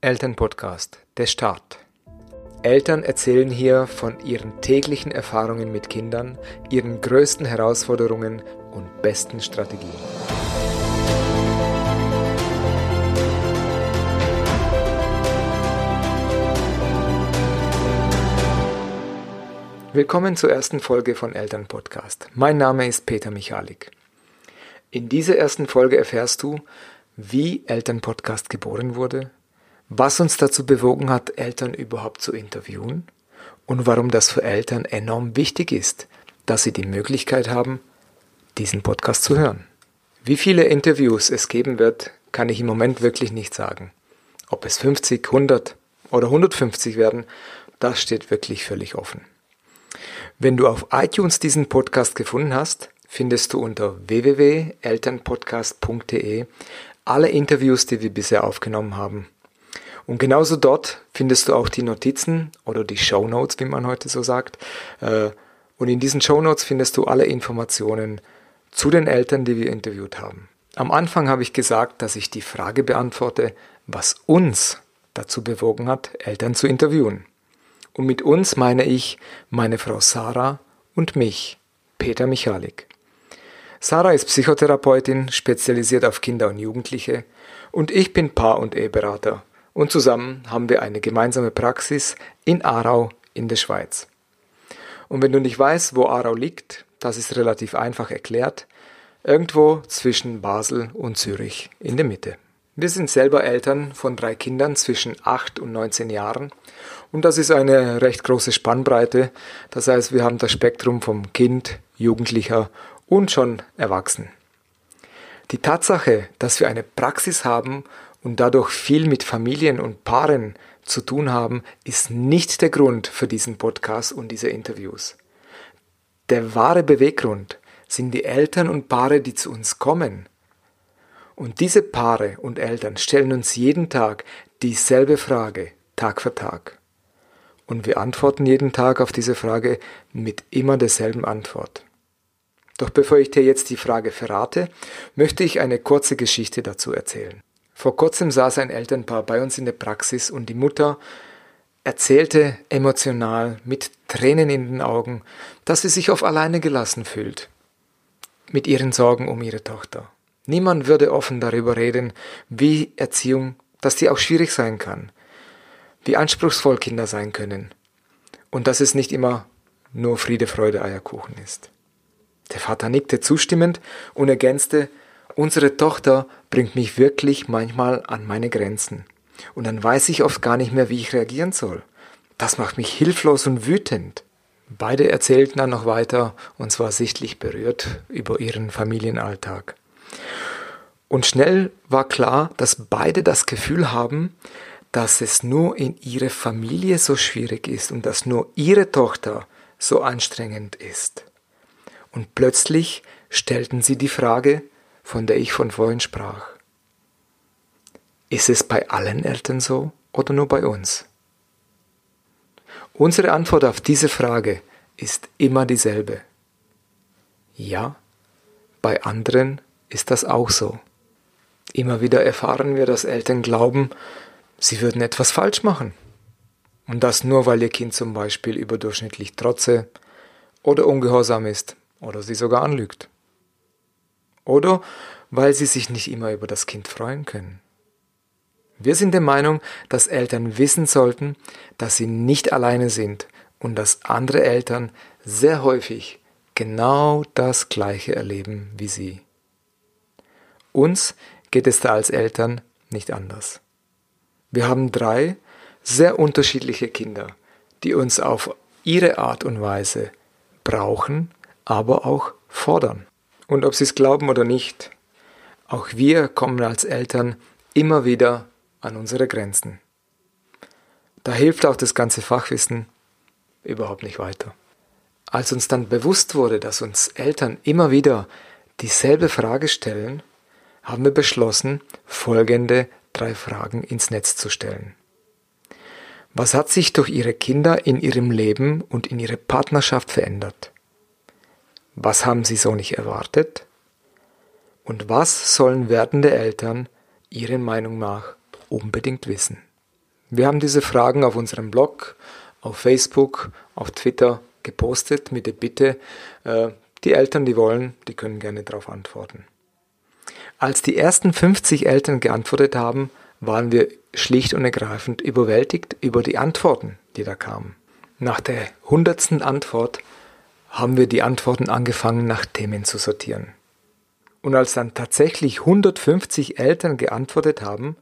Elternpodcast, der Start. Eltern erzählen hier von ihren täglichen Erfahrungen mit Kindern, ihren größten Herausforderungen und besten Strategien. Willkommen zur ersten Folge von Elternpodcast. Mein Name ist Peter Michalik. In dieser ersten Folge erfährst du, wie Elternpodcast geboren wurde, was uns dazu bewogen hat, Eltern überhaupt zu interviewen und warum das für Eltern enorm wichtig ist, dass sie die Möglichkeit haben, diesen Podcast zu hören. Wie viele Interviews es geben wird, kann ich im Moment wirklich nicht sagen. Ob es 50, 100 oder 150 werden, das steht wirklich völlig offen. Wenn du auf iTunes diesen Podcast gefunden hast, findest du unter www.elternpodcast.de alle Interviews, die wir bisher aufgenommen haben. Und genauso dort findest du auch die Notizen oder die Show Notes, wie man heute so sagt. Äh, und in diesen Show Notes findest du alle Informationen zu den Eltern, die wir interviewt haben. Am Anfang habe ich gesagt, dass ich die Frage beantworte, was uns dazu bewogen hat, Eltern zu interviewen. Und mit uns meine ich meine Frau Sarah und mich, Peter Michalik. Sarah ist Psychotherapeutin, spezialisiert auf Kinder und Jugendliche, und ich bin Paar- und Eheberater. Und zusammen haben wir eine gemeinsame Praxis in Aarau in der Schweiz. Und wenn du nicht weißt, wo Aarau liegt, das ist relativ einfach erklärt, irgendwo zwischen Basel und Zürich in der Mitte. Wir sind selber Eltern von drei Kindern zwischen 8 und 19 Jahren und das ist eine recht große Spannbreite. Das heißt, wir haben das Spektrum vom Kind, Jugendlicher und schon erwachsen. Die Tatsache, dass wir eine Praxis haben und dadurch viel mit Familien und Paaren zu tun haben, ist nicht der Grund für diesen Podcast und diese Interviews. Der wahre Beweggrund sind die Eltern und Paare, die zu uns kommen. Und diese Paare und Eltern stellen uns jeden Tag dieselbe Frage, Tag für Tag. Und wir antworten jeden Tag auf diese Frage mit immer derselben Antwort. Doch bevor ich dir jetzt die Frage verrate, möchte ich eine kurze Geschichte dazu erzählen. Vor kurzem saß ein Elternpaar bei uns in der Praxis und die Mutter erzählte emotional mit Tränen in den Augen, dass sie sich auf alleine gelassen fühlt mit ihren Sorgen um ihre Tochter. Niemand würde offen darüber reden, wie Erziehung, dass die auch schwierig sein kann, wie anspruchsvoll Kinder sein können und dass es nicht immer nur Friede, Freude, Eierkuchen ist. Der Vater nickte zustimmend und ergänzte, unsere Tochter bringt mich wirklich manchmal an meine Grenzen. Und dann weiß ich oft gar nicht mehr, wie ich reagieren soll. Das macht mich hilflos und wütend. Beide erzählten dann noch weiter, und zwar sichtlich berührt, über ihren Familienalltag. Und schnell war klar, dass beide das Gefühl haben, dass es nur in ihrer Familie so schwierig ist und dass nur ihre Tochter so anstrengend ist. Und plötzlich stellten sie die Frage, von der ich von vorhin sprach. Ist es bei allen Eltern so oder nur bei uns? Unsere Antwort auf diese Frage ist immer dieselbe. Ja, bei anderen ist das auch so. Immer wieder erfahren wir, dass Eltern glauben, sie würden etwas falsch machen. Und das nur, weil ihr Kind zum Beispiel überdurchschnittlich trotze oder ungehorsam ist oder sie sogar anlügt. Oder weil sie sich nicht immer über das Kind freuen können. Wir sind der Meinung, dass Eltern wissen sollten, dass sie nicht alleine sind und dass andere Eltern sehr häufig genau das Gleiche erleben wie sie. Uns geht es da als Eltern nicht anders. Wir haben drei sehr unterschiedliche Kinder, die uns auf ihre Art und Weise brauchen aber auch fordern. Und ob sie es glauben oder nicht, auch wir kommen als Eltern immer wieder an unsere Grenzen. Da hilft auch das ganze Fachwissen überhaupt nicht weiter. Als uns dann bewusst wurde, dass uns Eltern immer wieder dieselbe Frage stellen, haben wir beschlossen, folgende drei Fragen ins Netz zu stellen. Was hat sich durch ihre Kinder in ihrem Leben und in ihrer Partnerschaft verändert? Was haben sie so nicht erwartet? Und was sollen werdende Eltern ihrer Meinung nach unbedingt wissen? Wir haben diese Fragen auf unserem Blog, auf Facebook, auf Twitter gepostet mit der Bitte, äh, die Eltern, die wollen, die können gerne darauf antworten. Als die ersten 50 Eltern geantwortet haben, waren wir schlicht und ergreifend überwältigt über die Antworten, die da kamen. Nach der hundertsten Antwort haben wir die Antworten angefangen, nach Themen zu sortieren. Und als dann tatsächlich 150 Eltern geantwortet haben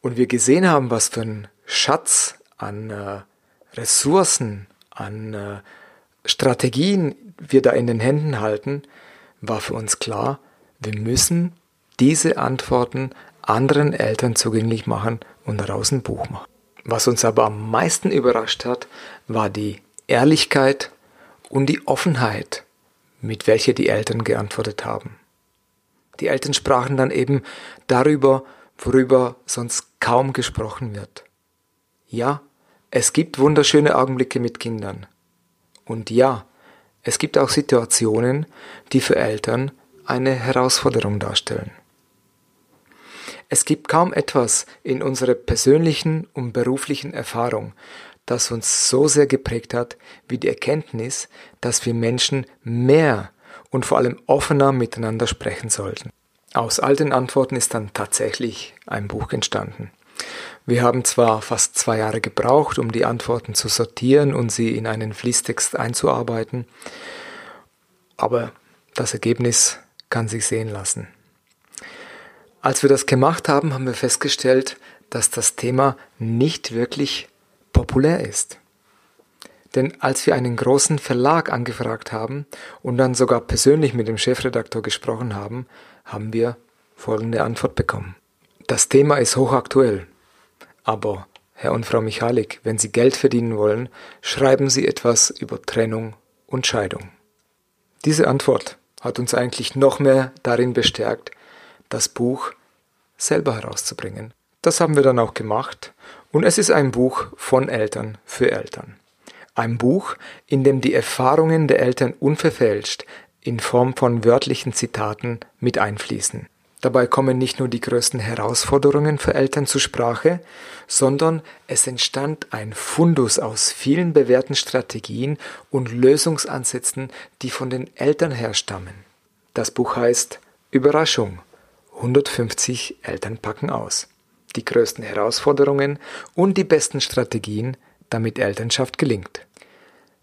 und wir gesehen haben, was für ein Schatz an äh, Ressourcen, an äh, Strategien wir da in den Händen halten, war für uns klar, wir müssen diese Antworten anderen Eltern zugänglich machen und daraus ein Buch machen. Was uns aber am meisten überrascht hat, war die Ehrlichkeit und die Offenheit, mit welcher die Eltern geantwortet haben. Die Eltern sprachen dann eben darüber, worüber sonst kaum gesprochen wird. Ja, es gibt wunderschöne Augenblicke mit Kindern. Und ja, es gibt auch Situationen, die für Eltern eine Herausforderung darstellen. Es gibt kaum etwas in unserer persönlichen und beruflichen Erfahrung, das uns so sehr geprägt hat wie die Erkenntnis, dass wir Menschen mehr und vor allem offener miteinander sprechen sollten. Aus all den Antworten ist dann tatsächlich ein Buch entstanden. Wir haben zwar fast zwei Jahre gebraucht, um die Antworten zu sortieren und sie in einen Fließtext einzuarbeiten, aber das Ergebnis kann sich sehen lassen. Als wir das gemacht haben, haben wir festgestellt, dass das Thema nicht wirklich populär ist. Denn als wir einen großen Verlag angefragt haben und dann sogar persönlich mit dem Chefredakteur gesprochen haben, haben wir folgende Antwort bekommen. Das Thema ist hochaktuell, aber Herr und Frau Michalik, wenn Sie Geld verdienen wollen, schreiben Sie etwas über Trennung und Scheidung. Diese Antwort hat uns eigentlich noch mehr darin bestärkt, das Buch selber herauszubringen. Das haben wir dann auch gemacht und es ist ein Buch von Eltern für Eltern. Ein Buch, in dem die Erfahrungen der Eltern unverfälscht in Form von wörtlichen Zitaten mit einfließen. Dabei kommen nicht nur die größten Herausforderungen für Eltern zur Sprache, sondern es entstand ein Fundus aus vielen bewährten Strategien und Lösungsansätzen, die von den Eltern herstammen. Das Buch heißt Überraschung 150 Eltern packen aus. Die größten Herausforderungen und die besten Strategien, damit Elternschaft gelingt.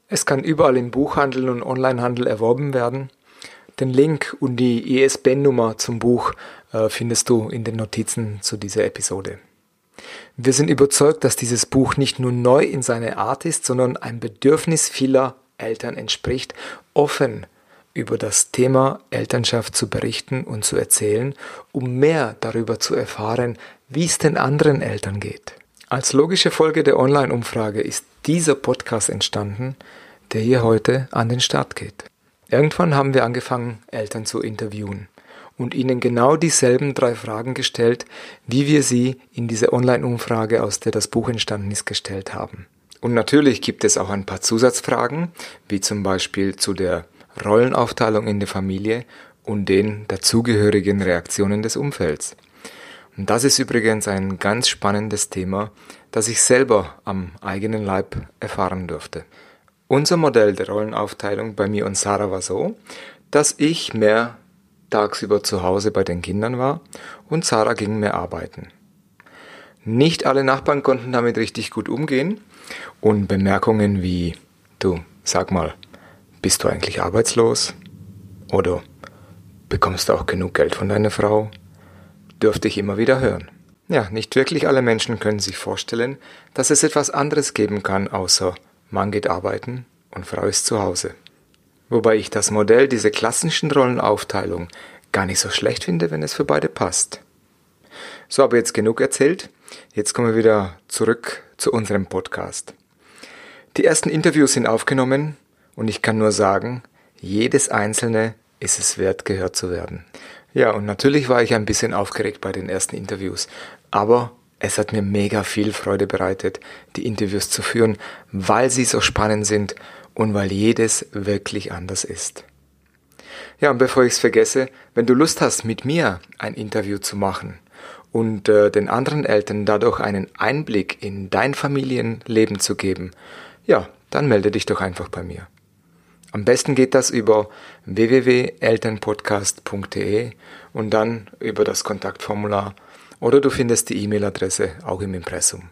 Es kann überall im Buchhandel und Onlinehandel erworben werden. Den Link und die ISBN-Nummer zum Buch äh, findest du in den Notizen zu dieser Episode. Wir sind überzeugt, dass dieses Buch nicht nur neu in seiner Art ist, sondern ein Bedürfnis vieler Eltern entspricht, offen über das Thema Elternschaft zu berichten und zu erzählen, um mehr darüber zu erfahren, wie es den anderen Eltern geht. Als logische Folge der Online-Umfrage ist dieser Podcast entstanden, der hier heute an den Start geht. Irgendwann haben wir angefangen, Eltern zu interviewen und ihnen genau dieselben drei Fragen gestellt, wie wir sie in dieser Online-Umfrage, aus der das Buch entstanden ist, gestellt haben. Und natürlich gibt es auch ein paar Zusatzfragen, wie zum Beispiel zu der Rollenaufteilung in der Familie und den dazugehörigen Reaktionen des Umfelds. Das ist übrigens ein ganz spannendes Thema, das ich selber am eigenen Leib erfahren durfte. Unser Modell der Rollenaufteilung bei mir und Sarah war so, dass ich mehr tagsüber zu Hause bei den Kindern war und Sarah ging mehr arbeiten. Nicht alle Nachbarn konnten damit richtig gut umgehen und Bemerkungen wie, du, sag mal, bist du eigentlich arbeitslos? Oder bekommst du auch genug Geld von deiner Frau? Dürfte ich immer wieder hören. Ja, nicht wirklich alle Menschen können sich vorstellen, dass es etwas anderes geben kann, außer Mann geht arbeiten und Frau ist zu Hause. Wobei ich das Modell dieser klassischen Rollenaufteilung gar nicht so schlecht finde, wenn es für beide passt. So, aber jetzt genug erzählt. Jetzt kommen wir wieder zurück zu unserem Podcast. Die ersten Interviews sind aufgenommen und ich kann nur sagen, jedes einzelne ist es wert, gehört zu werden. Ja, und natürlich war ich ein bisschen aufgeregt bei den ersten Interviews, aber es hat mir mega viel Freude bereitet, die Interviews zu führen, weil sie so spannend sind und weil jedes wirklich anders ist. Ja, und bevor ich es vergesse, wenn du Lust hast, mit mir ein Interview zu machen und äh, den anderen Eltern dadurch einen Einblick in dein Familienleben zu geben, ja, dann melde dich doch einfach bei mir. Am besten geht das über www.elternpodcast.de und dann über das Kontaktformular oder du findest die E-Mail-Adresse auch im Impressum.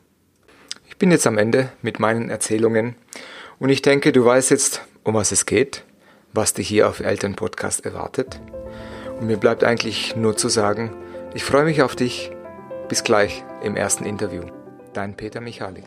Ich bin jetzt am Ende mit meinen Erzählungen und ich denke, du weißt jetzt, um was es geht, was dich hier auf Elternpodcast erwartet. Und mir bleibt eigentlich nur zu sagen, ich freue mich auf dich. Bis gleich im ersten Interview. Dein Peter Michalik.